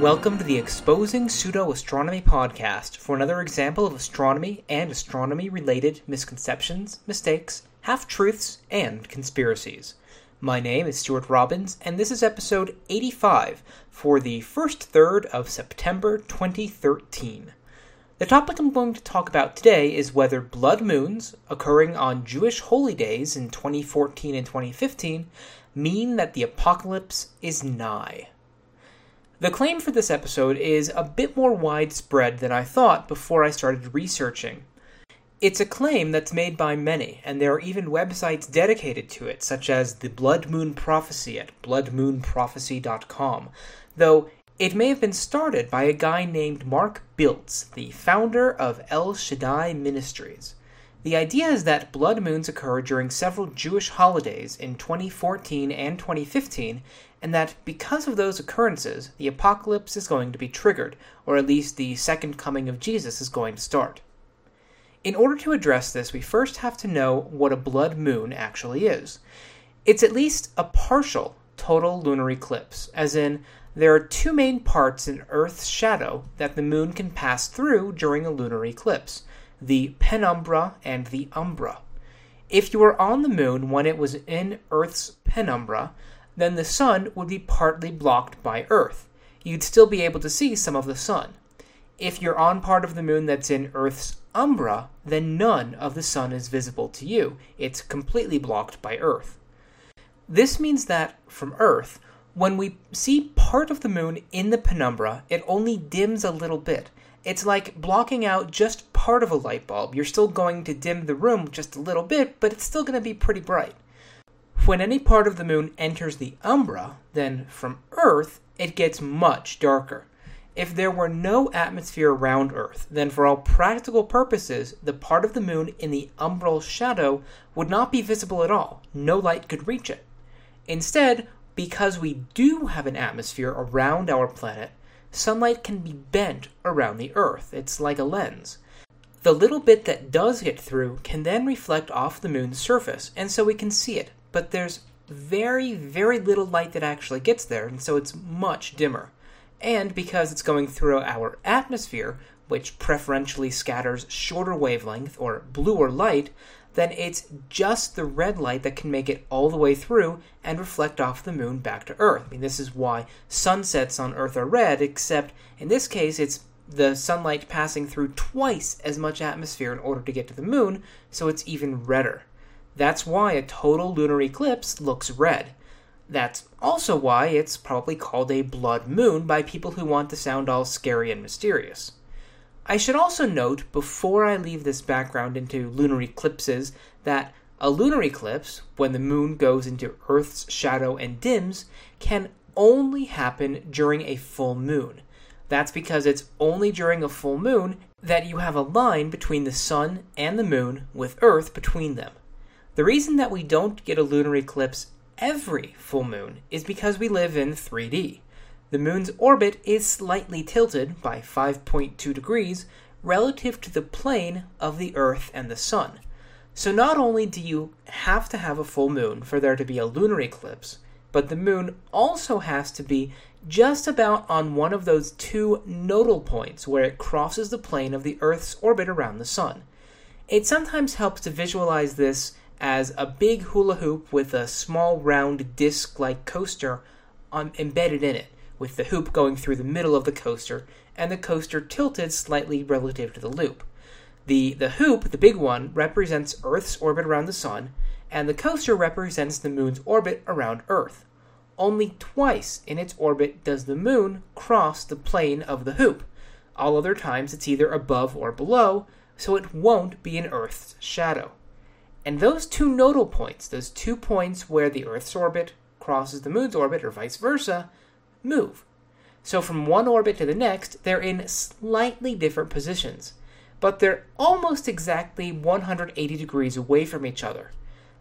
Welcome to the Exposing Pseudo Astronomy podcast for another example of astronomy and astronomy related misconceptions, mistakes, half truths, and conspiracies. My name is Stuart Robbins, and this is episode 85 for the first third of September 2013. The topic I'm going to talk about today is whether blood moons occurring on Jewish holy days in 2014 and 2015 mean that the apocalypse is nigh. The claim for this episode is a bit more widespread than I thought before I started researching. It's a claim that's made by many, and there are even websites dedicated to it, such as the Blood Moon Prophecy at bloodmoonprophecy.com, though it may have been started by a guy named Mark Biltz, the founder of El Shaddai Ministries. The idea is that blood moons occur during several Jewish holidays in 2014 and 2015, and that because of those occurrences, the apocalypse is going to be triggered, or at least the second coming of Jesus is going to start. In order to address this, we first have to know what a blood moon actually is. It's at least a partial total lunar eclipse, as in, there are two main parts in Earth's shadow that the moon can pass through during a lunar eclipse the penumbra and the umbra. If you were on the moon when it was in Earth's penumbra, then the sun would be partly blocked by Earth. You'd still be able to see some of the sun. If you're on part of the moon that's in Earth's umbra, then none of the sun is visible to you. It's completely blocked by Earth. This means that, from Earth, when we see part of the moon in the penumbra, it only dims a little bit. It's like blocking out just part of a light bulb. You're still going to dim the room just a little bit, but it's still going to be pretty bright. When any part of the moon enters the umbra, then from Earth, it gets much darker. If there were no atmosphere around Earth, then for all practical purposes, the part of the moon in the umbral shadow would not be visible at all. No light could reach it. Instead, because we do have an atmosphere around our planet, sunlight can be bent around the Earth. It's like a lens. The little bit that does get through can then reflect off the moon's surface, and so we can see it. But there's very, very little light that actually gets there, and so it's much dimmer. And because it's going through our atmosphere, which preferentially scatters shorter wavelength or bluer light, then it's just the red light that can make it all the way through and reflect off the moon back to Earth. I mean, this is why sunsets on Earth are red, except in this case, it's the sunlight passing through twice as much atmosphere in order to get to the moon, so it's even redder. That's why a total lunar eclipse looks red. That's also why it's probably called a blood moon by people who want to sound all scary and mysterious. I should also note, before I leave this background into lunar eclipses, that a lunar eclipse, when the moon goes into Earth's shadow and dims, can only happen during a full moon. That's because it's only during a full moon that you have a line between the sun and the moon with Earth between them. The reason that we don't get a lunar eclipse every full moon is because we live in 3D. The moon's orbit is slightly tilted by 5.2 degrees relative to the plane of the Earth and the Sun. So not only do you have to have a full moon for there to be a lunar eclipse, but the moon also has to be just about on one of those two nodal points where it crosses the plane of the Earth's orbit around the Sun. It sometimes helps to visualize this as a big hula hoop with a small round disc like coaster um, embedded in it with the hoop going through the middle of the coaster and the coaster tilted slightly relative to the loop. The, the hoop, the big one, represents Earth's orbit around the Sun, and the coaster represents the Moon's orbit around Earth. Only twice in its orbit does the Moon cross the plane of the hoop. All other times it's either above or below, so it won't be in Earth's shadow. And those two nodal points, those two points where the Earth's orbit crosses the Moon's orbit, or vice versa, move. So from one orbit to the next, they're in slightly different positions, but they're almost exactly 180 degrees away from each other.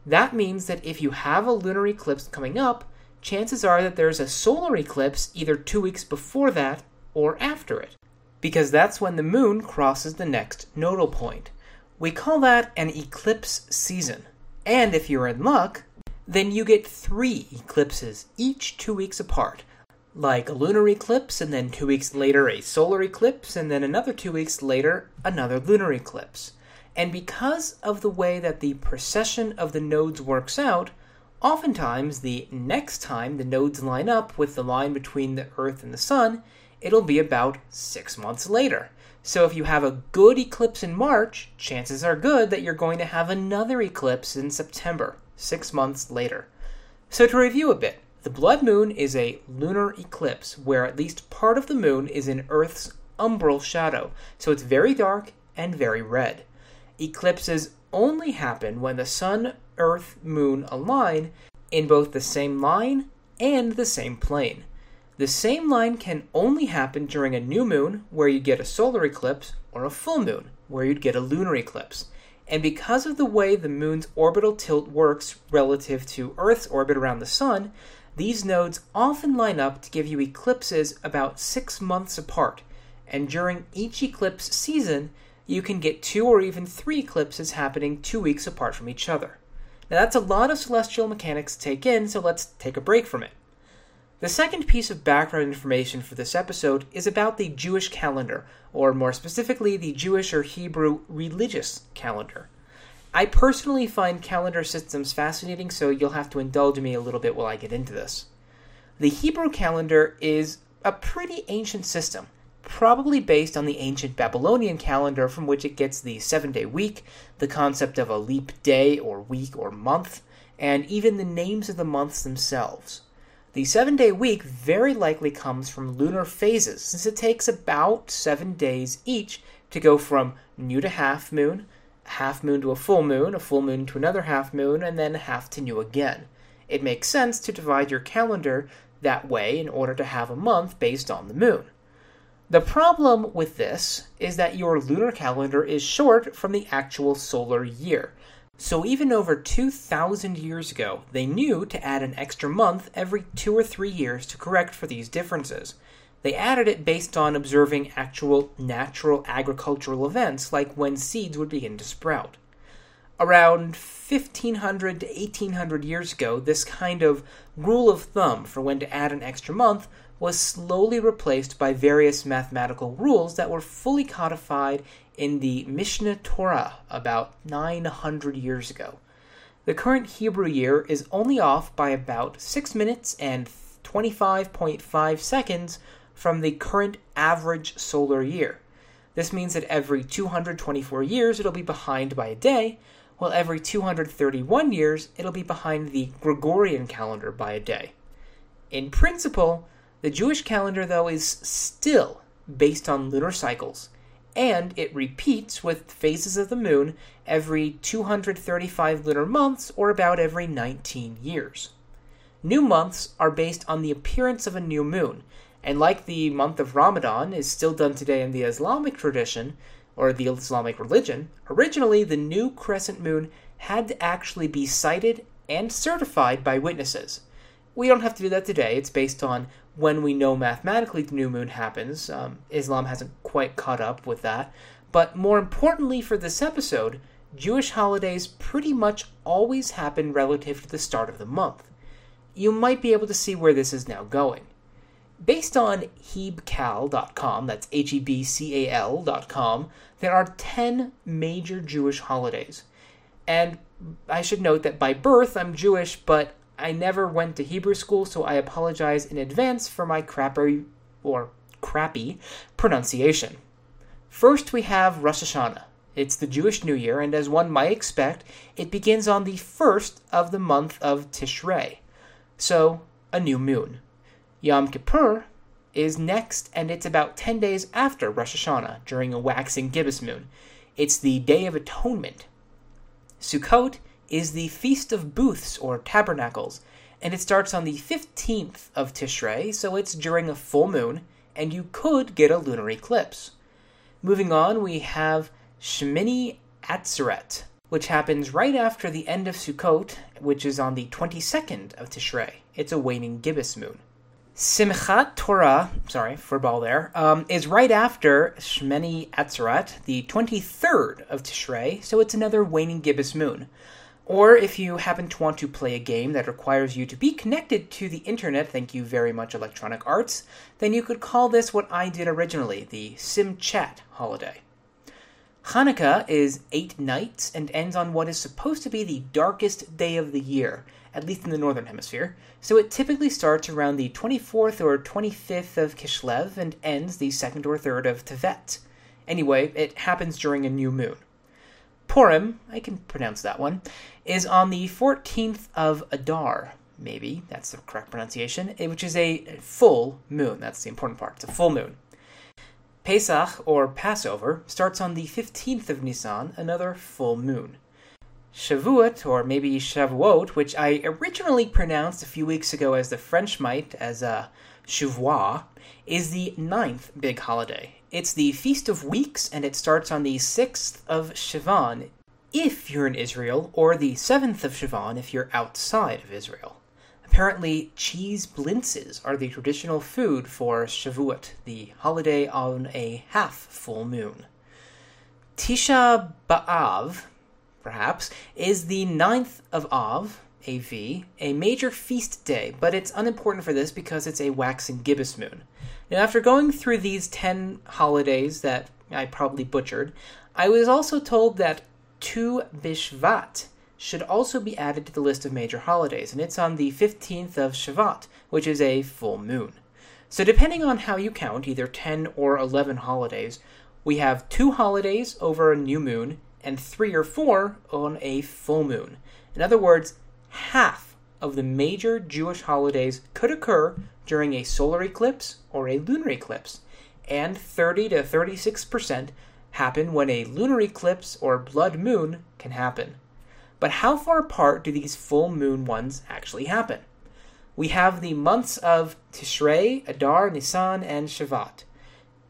That means that if you have a lunar eclipse coming up, chances are that there's a solar eclipse either two weeks before that or after it, because that's when the moon crosses the next nodal point. We call that an eclipse season. And if you're in luck, then you get three eclipses, each two weeks apart, like a lunar eclipse, and then two weeks later, a solar eclipse, and then another two weeks later, another lunar eclipse. And because of the way that the precession of the nodes works out, oftentimes the next time the nodes line up with the line between the Earth and the Sun, it'll be about six months later. So if you have a good eclipse in March, chances are good that you're going to have another eclipse in September, six months later. So to review a bit, the blood moon is a lunar eclipse where at least part of the moon is in Earth's umbral shadow, so it's very dark and very red. Eclipses only happen when the sun, earth, moon align in both the same line and the same plane. The same line can only happen during a new moon, where you get a solar eclipse, or a full moon, where you'd get a lunar eclipse. And because of the way the moon's orbital tilt works relative to Earth's orbit around the sun, these nodes often line up to give you eclipses about six months apart. And during each eclipse season, you can get two or even three eclipses happening two weeks apart from each other. Now, that's a lot of celestial mechanics to take in, so let's take a break from it. The second piece of background information for this episode is about the Jewish calendar, or more specifically, the Jewish or Hebrew religious calendar. I personally find calendar systems fascinating, so you'll have to indulge me a little bit while I get into this. The Hebrew calendar is a pretty ancient system probably based on the ancient Babylonian calendar from which it gets the seven day week, the concept of a leap day or week or month, and even the names of the months themselves. The seven day week very likely comes from lunar phases, since it takes about seven days each to go from new to half moon, half moon to a full moon, a full moon to another half moon, and then half to new again. It makes sense to divide your calendar that way in order to have a month based on the moon. The problem with this is that your lunar calendar is short from the actual solar year. So even over 2,000 years ago, they knew to add an extra month every two or three years to correct for these differences. They added it based on observing actual natural agricultural events like when seeds would begin to sprout. Around 1500 to 1800 years ago, this kind of rule of thumb for when to add an extra month was slowly replaced by various mathematical rules that were fully codified in the Mishneh Torah about 900 years ago. The current Hebrew year is only off by about 6 minutes and 25.5 seconds from the current average solar year. This means that every 224 years it'll be behind by a day, while every 231 years it'll be behind the Gregorian calendar by a day. In principle, the Jewish calendar, though, is still based on lunar cycles, and it repeats with phases of the moon every 235 lunar months, or about every 19 years. New months are based on the appearance of a new moon, and like the month of Ramadan is still done today in the Islamic tradition, or the Islamic religion, originally the new crescent moon had to actually be sighted and certified by witnesses. We don't have to do that today. It's based on when we know mathematically the new moon happens. Um, Islam hasn't quite caught up with that. But more importantly for this episode, Jewish holidays pretty much always happen relative to the start of the month. You might be able to see where this is now going. Based on hebcal.com, that's H E B C A L.com, there are 10 major Jewish holidays. And I should note that by birth I'm Jewish, but I never went to Hebrew school, so I apologize in advance for my crappy or crappy pronunciation. First, we have Rosh Hashanah. It's the Jewish New Year, and as one might expect, it begins on the first of the month of Tishrei, so a new moon. Yom Kippur is next, and it's about 10 days after Rosh Hashanah during a waxing gibbous moon. It's the Day of Atonement. Sukkot is the Feast of Booths or Tabernacles, and it starts on the 15th of Tishrei, so it's during a full moon, and you could get a lunar eclipse. Moving on, we have Shemini Atzeret, which happens right after the end of Sukkot, which is on the 22nd of Tishrei. It's a waning gibbous moon. Simchat Torah, sorry, for ball there, um, is right after Shemini Atzeret, the 23rd of Tishrei, so it's another waning gibbous moon. Or if you happen to want to play a game that requires you to be connected to the internet, thank you very much, Electronic Arts, then you could call this what I did originally, the Sim Chat holiday. Hanukkah is eight nights and ends on what is supposed to be the darkest day of the year, at least in the northern hemisphere, so it typically starts around the 24th or 25th of Kislev and ends the 2nd or 3rd of Tevet. Anyway, it happens during a new moon. Purim, I can pronounce that one, is on the 14th of Adar, maybe that's the correct pronunciation, which is a full moon. That's the important part. It's a full moon. Pesach, or Passover, starts on the 15th of Nisan, another full moon. Shavuot, or maybe Shavuot, which I originally pronounced a few weeks ago as the French might, as a uh, is the ninth big holiday. It's the Feast of Weeks, and it starts on the 6th of Sivan if you're in Israel, or the 7th of Sivan if you're outside of Israel. Apparently, cheese blintzes are the traditional food for Shavuot, the holiday on a half full moon. Tisha B'Av, perhaps, is the ninth of Av, AV, a major feast day, but it's unimportant for this because it's a waxing gibbous moon. Now, after going through these 10 holidays that I probably butchered, I was also told that Tu Bishvat should also be added to the list of major holidays, and it's on the 15th of Shavat, which is a full moon. So, depending on how you count, either 10 or 11 holidays, we have two holidays over a new moon and three or four on a full moon. In other words, half of the major Jewish holidays could occur during a solar eclipse or a lunar eclipse, and 30 to 36% happen when a lunar eclipse or blood moon can happen. But how far apart do these full moon ones actually happen? We have the months of Tishrei, Adar, Nisan, and Shavat.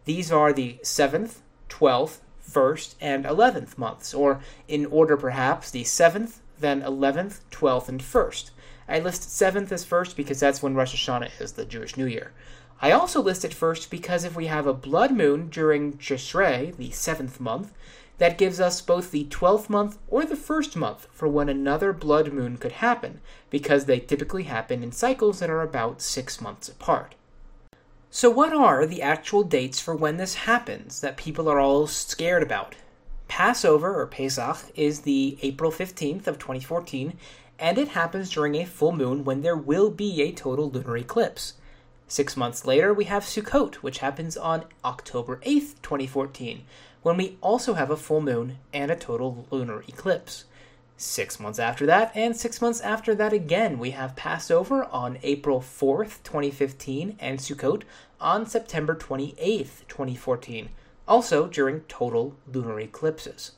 These are the 7th, 12th, 1st, and 11th months, or in order perhaps, the 7th, then 11th, 12th, and 1st. I list 7th as first because that's when Rosh Hashanah is, the Jewish New Year. I also list it first because if we have a blood moon during Tishrei, the 7th month, that gives us both the 12th month or the first month for when another blood moon could happen, because they typically happen in cycles that are about six months apart. So, what are the actual dates for when this happens that people are all scared about? Passover, or Pesach, is the April 15th of 2014, and it happens during a full moon when there will be a total lunar eclipse. Six months later, we have Sukkot, which happens on October 8th, 2014, when we also have a full moon and a total lunar eclipse. Six months after that, and six months after that again, we have Passover on April 4th, 2015, and Sukkot on September 28th, 2014, also during total lunar eclipses.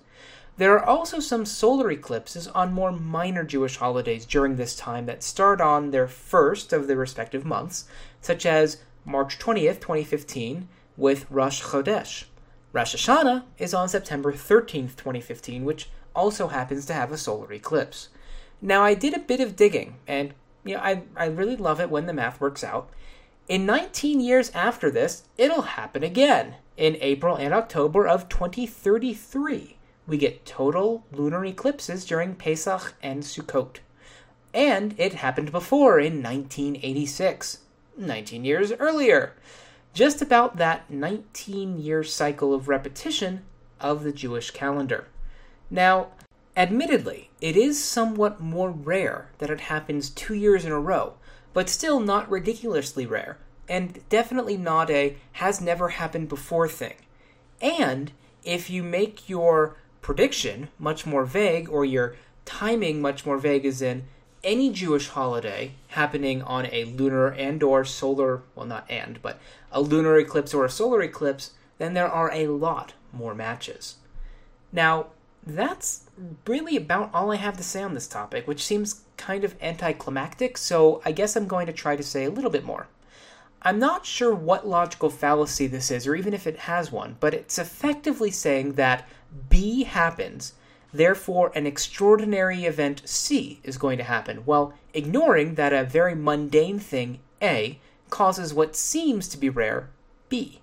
There are also some solar eclipses on more minor Jewish holidays during this time that start on their first of the respective months, such as March 20th, 2015, with Rosh Chodesh. Rosh Hashanah is on September 13th, 2015, which also happens to have a solar eclipse. Now, I did a bit of digging, and you know, I, I really love it when the math works out. In 19 years after this, it'll happen again. In April and October of 2033, we get total lunar eclipses during Pesach and Sukkot. And it happened before in 1986, 19 years earlier just about that 19 year cycle of repetition of the Jewish calendar. Now, admittedly, it is somewhat more rare that it happens two years in a row, but still not ridiculously rare, and definitely not a has never happened before thing. And if you make your prediction much more vague or your timing much more vague as in any Jewish holiday happening on a lunar and or solar, well not and, but a lunar eclipse or a solar eclipse, then there are a lot more matches. Now, that's really about all I have to say on this topic, which seems kind of anticlimactic, so I guess I'm going to try to say a little bit more. I'm not sure what logical fallacy this is, or even if it has one, but it's effectively saying that B happens Therefore, an extraordinary event C is going to happen, while ignoring that a very mundane thing A causes what seems to be rare B.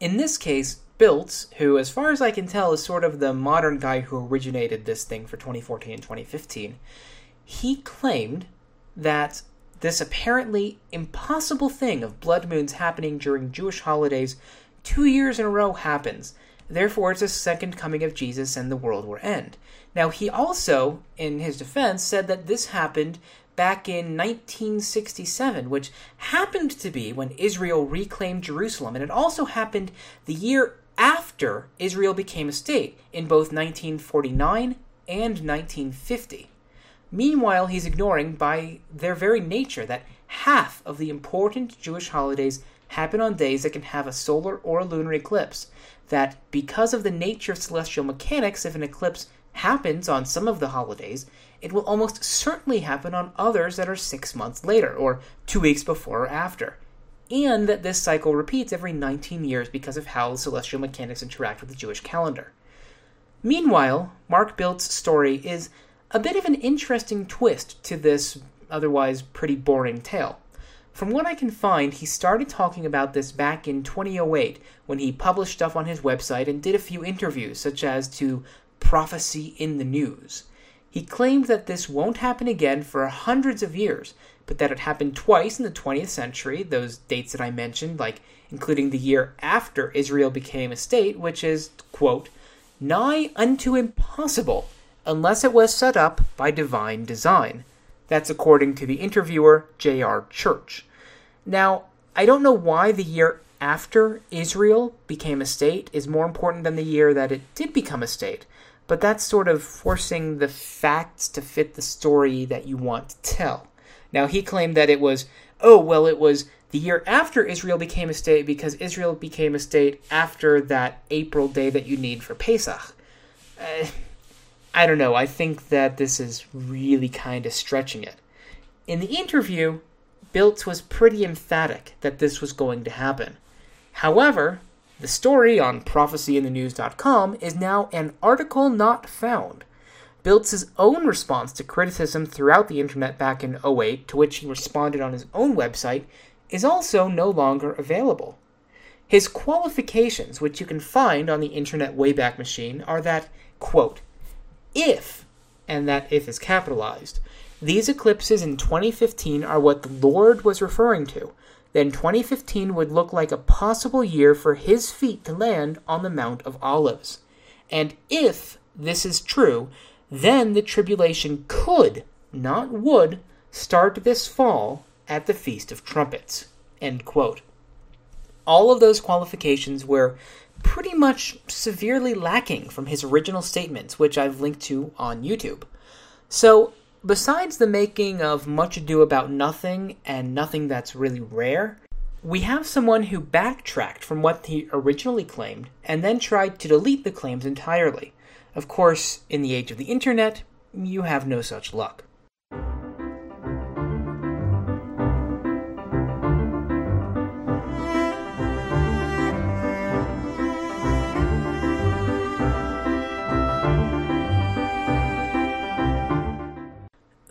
In this case, Biltz, who, as far as I can tell, is sort of the modern guy who originated this thing for 2014 and 2015, he claimed that this apparently impossible thing of blood moons happening during Jewish holidays two years in a row happens. Therefore, it's a second coming of Jesus and the world will end. Now, he also, in his defense, said that this happened back in 1967, which happened to be when Israel reclaimed Jerusalem, and it also happened the year after Israel became a state in both 1949 and 1950. Meanwhile, he's ignoring, by their very nature, that half of the important Jewish holidays happen on days that can have a solar or a lunar eclipse. That because of the nature of celestial mechanics, if an eclipse happens on some of the holidays, it will almost certainly happen on others that are six months later, or two weeks before or after. And that this cycle repeats every 19 years because of how celestial mechanics interact with the Jewish calendar. Meanwhile, Mark Biltz's story is a bit of an interesting twist to this otherwise pretty boring tale. From what I can find, he started talking about this back in 2008 when he published stuff on his website and did a few interviews, such as to Prophecy in the News. He claimed that this won't happen again for hundreds of years, but that it happened twice in the 20th century, those dates that I mentioned, like including the year after Israel became a state, which is, quote, nigh unto impossible unless it was set up by divine design. That's according to the interviewer, J.R. Church. Now, I don't know why the year after Israel became a state is more important than the year that it did become a state, but that's sort of forcing the facts to fit the story that you want to tell. Now, he claimed that it was, oh, well, it was the year after Israel became a state because Israel became a state after that April day that you need for Pesach. Uh, I don't know. I think that this is really kind of stretching it. In the interview, Biltz was pretty emphatic that this was going to happen. However, the story on prophecyinthenews.com is now an article not found. Biltz's own response to criticism throughout the internet back in 08, to which he responded on his own website, is also no longer available. His qualifications, which you can find on the Internet Wayback Machine, are that, quote, if, and that if is capitalized, these eclipses in 2015 are what the Lord was referring to, then 2015 would look like a possible year for his feet to land on the Mount of Olives. And if this is true, then the tribulation could, not would, start this fall at the Feast of Trumpets. All of those qualifications were pretty much severely lacking from his original statements, which I've linked to on YouTube. So, besides the making of Much Ado About Nothing and Nothing That's Really Rare, we have someone who backtracked from what he originally claimed and then tried to delete the claims entirely. Of course, in the age of the internet, you have no such luck.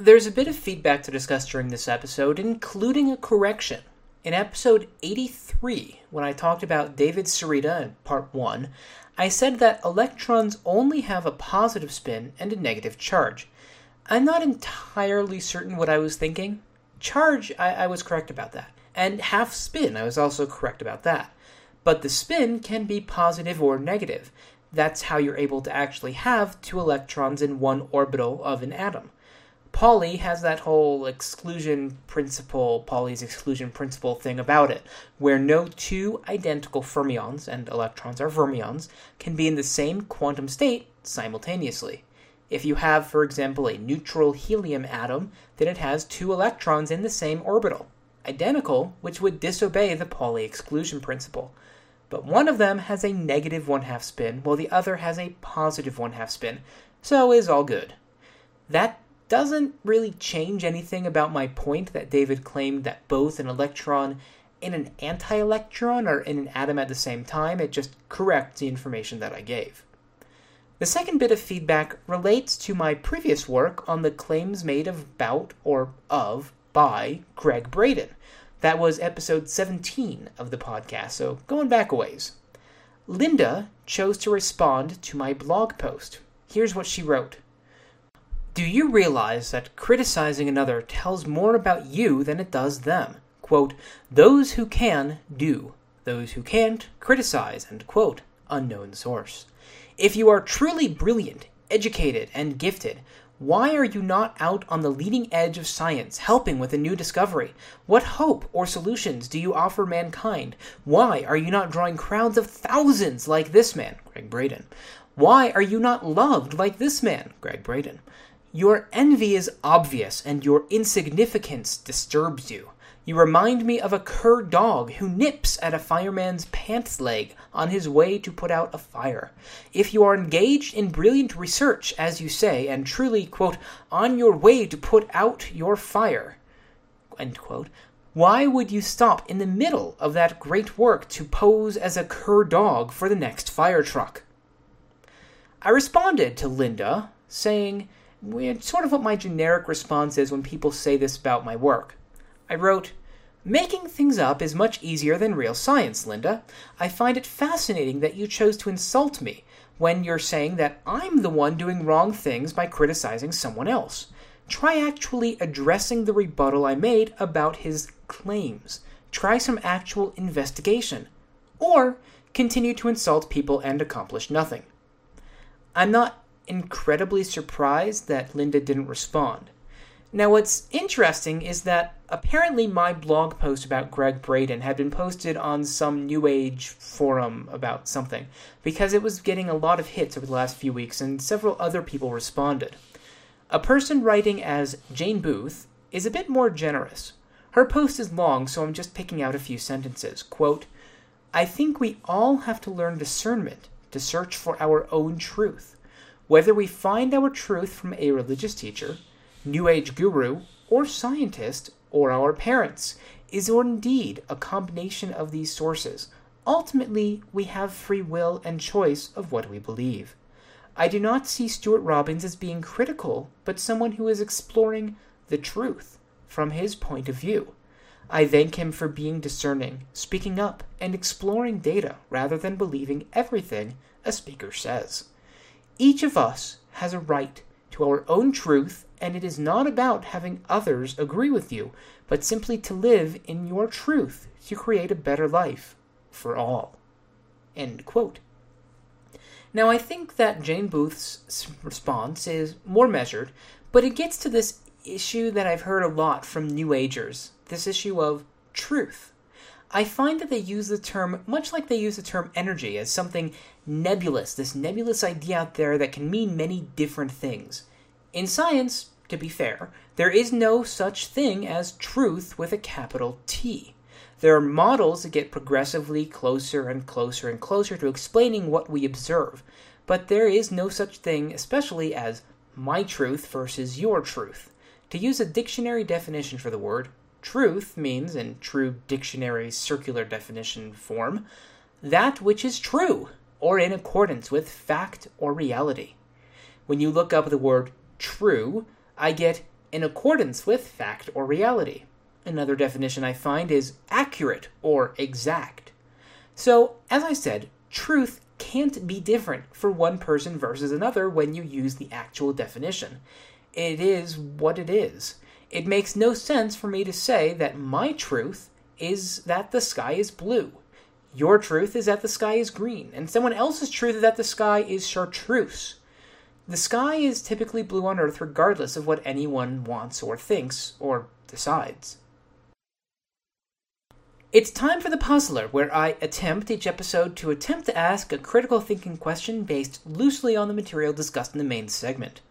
There's a bit of feedback to discuss during this episode, including a correction. In episode 83, when I talked about David Sereda in part 1, I said that electrons only have a positive spin and a negative charge. I'm not entirely certain what I was thinking. Charge, I, I was correct about that. And half spin, I was also correct about that. But the spin can be positive or negative. That's how you're able to actually have two electrons in one orbital of an atom. Pauli has that whole exclusion principle, Pauli's exclusion principle thing about it, where no two identical fermions, and electrons are fermions, can be in the same quantum state simultaneously. If you have, for example, a neutral helium atom, then it has two electrons in the same orbital, identical, which would disobey the Pauli exclusion principle. But one of them has a negative one half spin, while the other has a positive one half spin, so is all good. That doesn't really change anything about my point that David claimed that both an electron and an anti electron are in an atom at the same time. It just corrects the information that I gave. The second bit of feedback relates to my previous work on the claims made about or of by Gregg Braden. That was episode 17 of the podcast, so going back a ways. Linda chose to respond to my blog post. Here's what she wrote Do you realize that criticizing another tells more about you than it does them? Quote, Those who can, do. Those who can't, criticize. End quote. Unknown source. If you are truly brilliant, educated, and gifted, why are you not out on the leading edge of science, helping with a new discovery? What hope or solutions do you offer mankind? Why are you not drawing crowds of thousands like this man, Gregg Braden? Why are you not loved like this man, Gregg Braden? Your envy is obvious, and your insignificance disturbs you. You remind me of a cur dog who nips at a fireman's pants leg on his way to put out a fire. If you are engaged in brilliant research, as you say, and truly, quote, on your way to put out your fire, end quote, why would you stop in the middle of that great work to pose as a cur dog for the next fire truck? I responded to Linda, saying, sort of what my generic response is when people say this about my work. I wrote, Making things up is much easier than real science, Linda. I find it fascinating that you chose to insult me when you're saying that I'm the one doing wrong things by criticizing someone else. Try actually addressing the rebuttal I made about his claims. Try some actual investigation. Or continue to insult people and accomplish nothing. I'm not incredibly surprised that Linda didn't respond. Now, what's interesting is that apparently my blog post about Gregg Braden had been posted on some New Age forum about something, because it was getting a lot of hits over the last few weeks, and several other people responded. A person writing as Jane Booth is a bit more generous. Her post is long, so I'm just picking out a few sentences. Quote, I think we all have to learn discernment to search for our own truth. Whether we find our truth from a religious teacher, New Age guru, or scientist, or our parents, is indeed a combination of these sources. Ultimately, we have free will and choice of what we believe. I do not see Stuart Robbins as being critical, but someone who is exploring the truth from his point of view. I thank him for being discerning, speaking up, and exploring data rather than believing everything a speaker says. Each of us has a right to our own truth and it is not about having others agree with you, but simply to live in your truth to create a better life for all. End quote. Now, I think that Jane Booth's response is more measured, but it gets to this issue that I've heard a lot from New Agers this issue of truth. I find that they use the term, much like they use the term energy, as something nebulous, this nebulous idea out there that can mean many different things. In science, to be fair, there is no such thing as truth with a capital T. There are models that get progressively closer and closer and closer to explaining what we observe, but there is no such thing, especially as my truth versus your truth. To use a dictionary definition for the word, truth means, in true dictionary circular definition form, that which is true, or in accordance with fact or reality. When you look up the word true, I get in accordance with fact or reality. Another definition I find is accurate or exact. So, as I said, truth can't be different for one person versus another when you use the actual definition. It is what it is. It makes no sense for me to say that my truth is that the sky is blue. Your truth is that the sky is green, and someone else's truth is that the sky is chartreuse. The sky is typically blue on Earth regardless of what anyone wants or thinks or decides. It's time for the puzzler, where I attempt each episode to attempt to ask a critical thinking question based loosely on the material discussed in the main segment.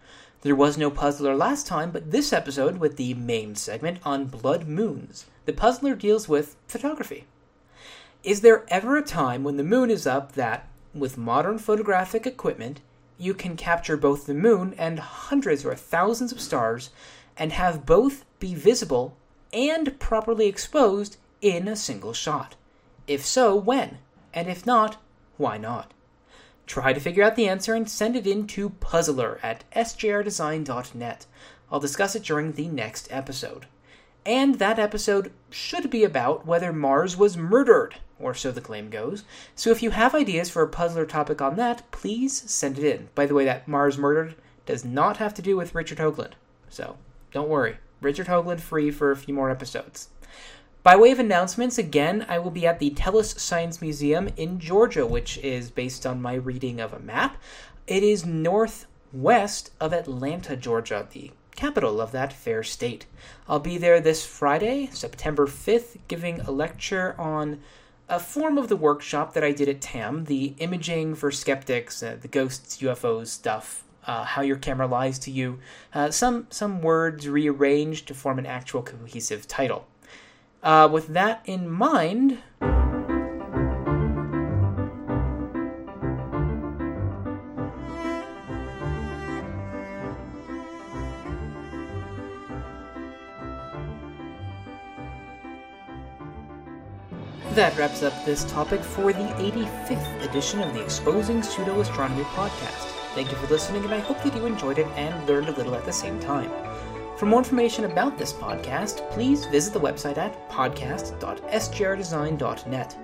There was no puzzler last time, but this episode, with the main segment on blood moons, the puzzler deals with photography. Is there ever a time when the moon is up that, with modern photographic equipment, you can capture both the moon and hundreds or thousands of stars and have both be visible and properly exposed in a single shot? If so, when? And if not, why not? Try to figure out the answer and send it in to puzzler at sjrdesign.net. I'll discuss it during the next episode. And that episode should be about whether Mars was murdered or so the claim goes. So if you have ideas for a puzzler topic on that, please send it in. By the way, that Mars Murdered does not have to do with Richard Hoagland. So don't worry. Richard Hoagland free for a few more episodes. By way of announcements, again, I will be at the Tellus Science Museum in Georgia, which is based on my reading of a map. It is northwest of Atlanta, Georgia, the capital of that fair state. I'll be there this Friday, September 5th, giving a lecture on a form of the workshop that I did at TAM, the imaging for skeptics, uh, the ghosts, UFOs stuff, uh, how your camera lies to you, uh, some some words rearranged to form an actual cohesive title. Uh, with that in mind. That wraps up this topic for the 85th edition of the Exposing Pseudo Astronomy podcast. Thank you for listening, and I hope that you enjoyed it and learned a little at the same time. For more information about this podcast, please visit the website at podcast.sjrdesign.net.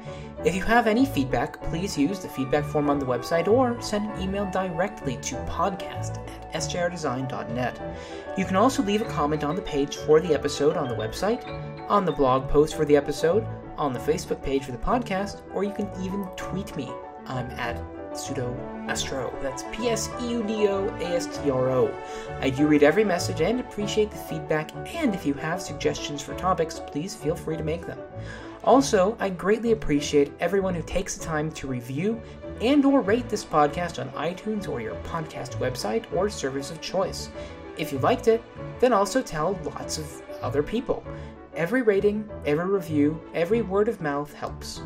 If you have any feedback, please use the feedback form on the website or send an email directly to podcast at sjrdesign.net. You can also leave a comment on the page for the episode on the website, on the blog post for the episode, on the Facebook page for the podcast, or you can even tweet me. I'm at pseudo astro. That's P S E U D O A S T R O. I do read every message and appreciate the feedback, and if you have suggestions for topics, please feel free to make them. Also, I greatly appreciate everyone who takes the time to review and or rate this podcast on iTunes or your podcast website or service of choice. If you liked it, then also tell lots of other people. Every rating, every review, every word of mouth helps.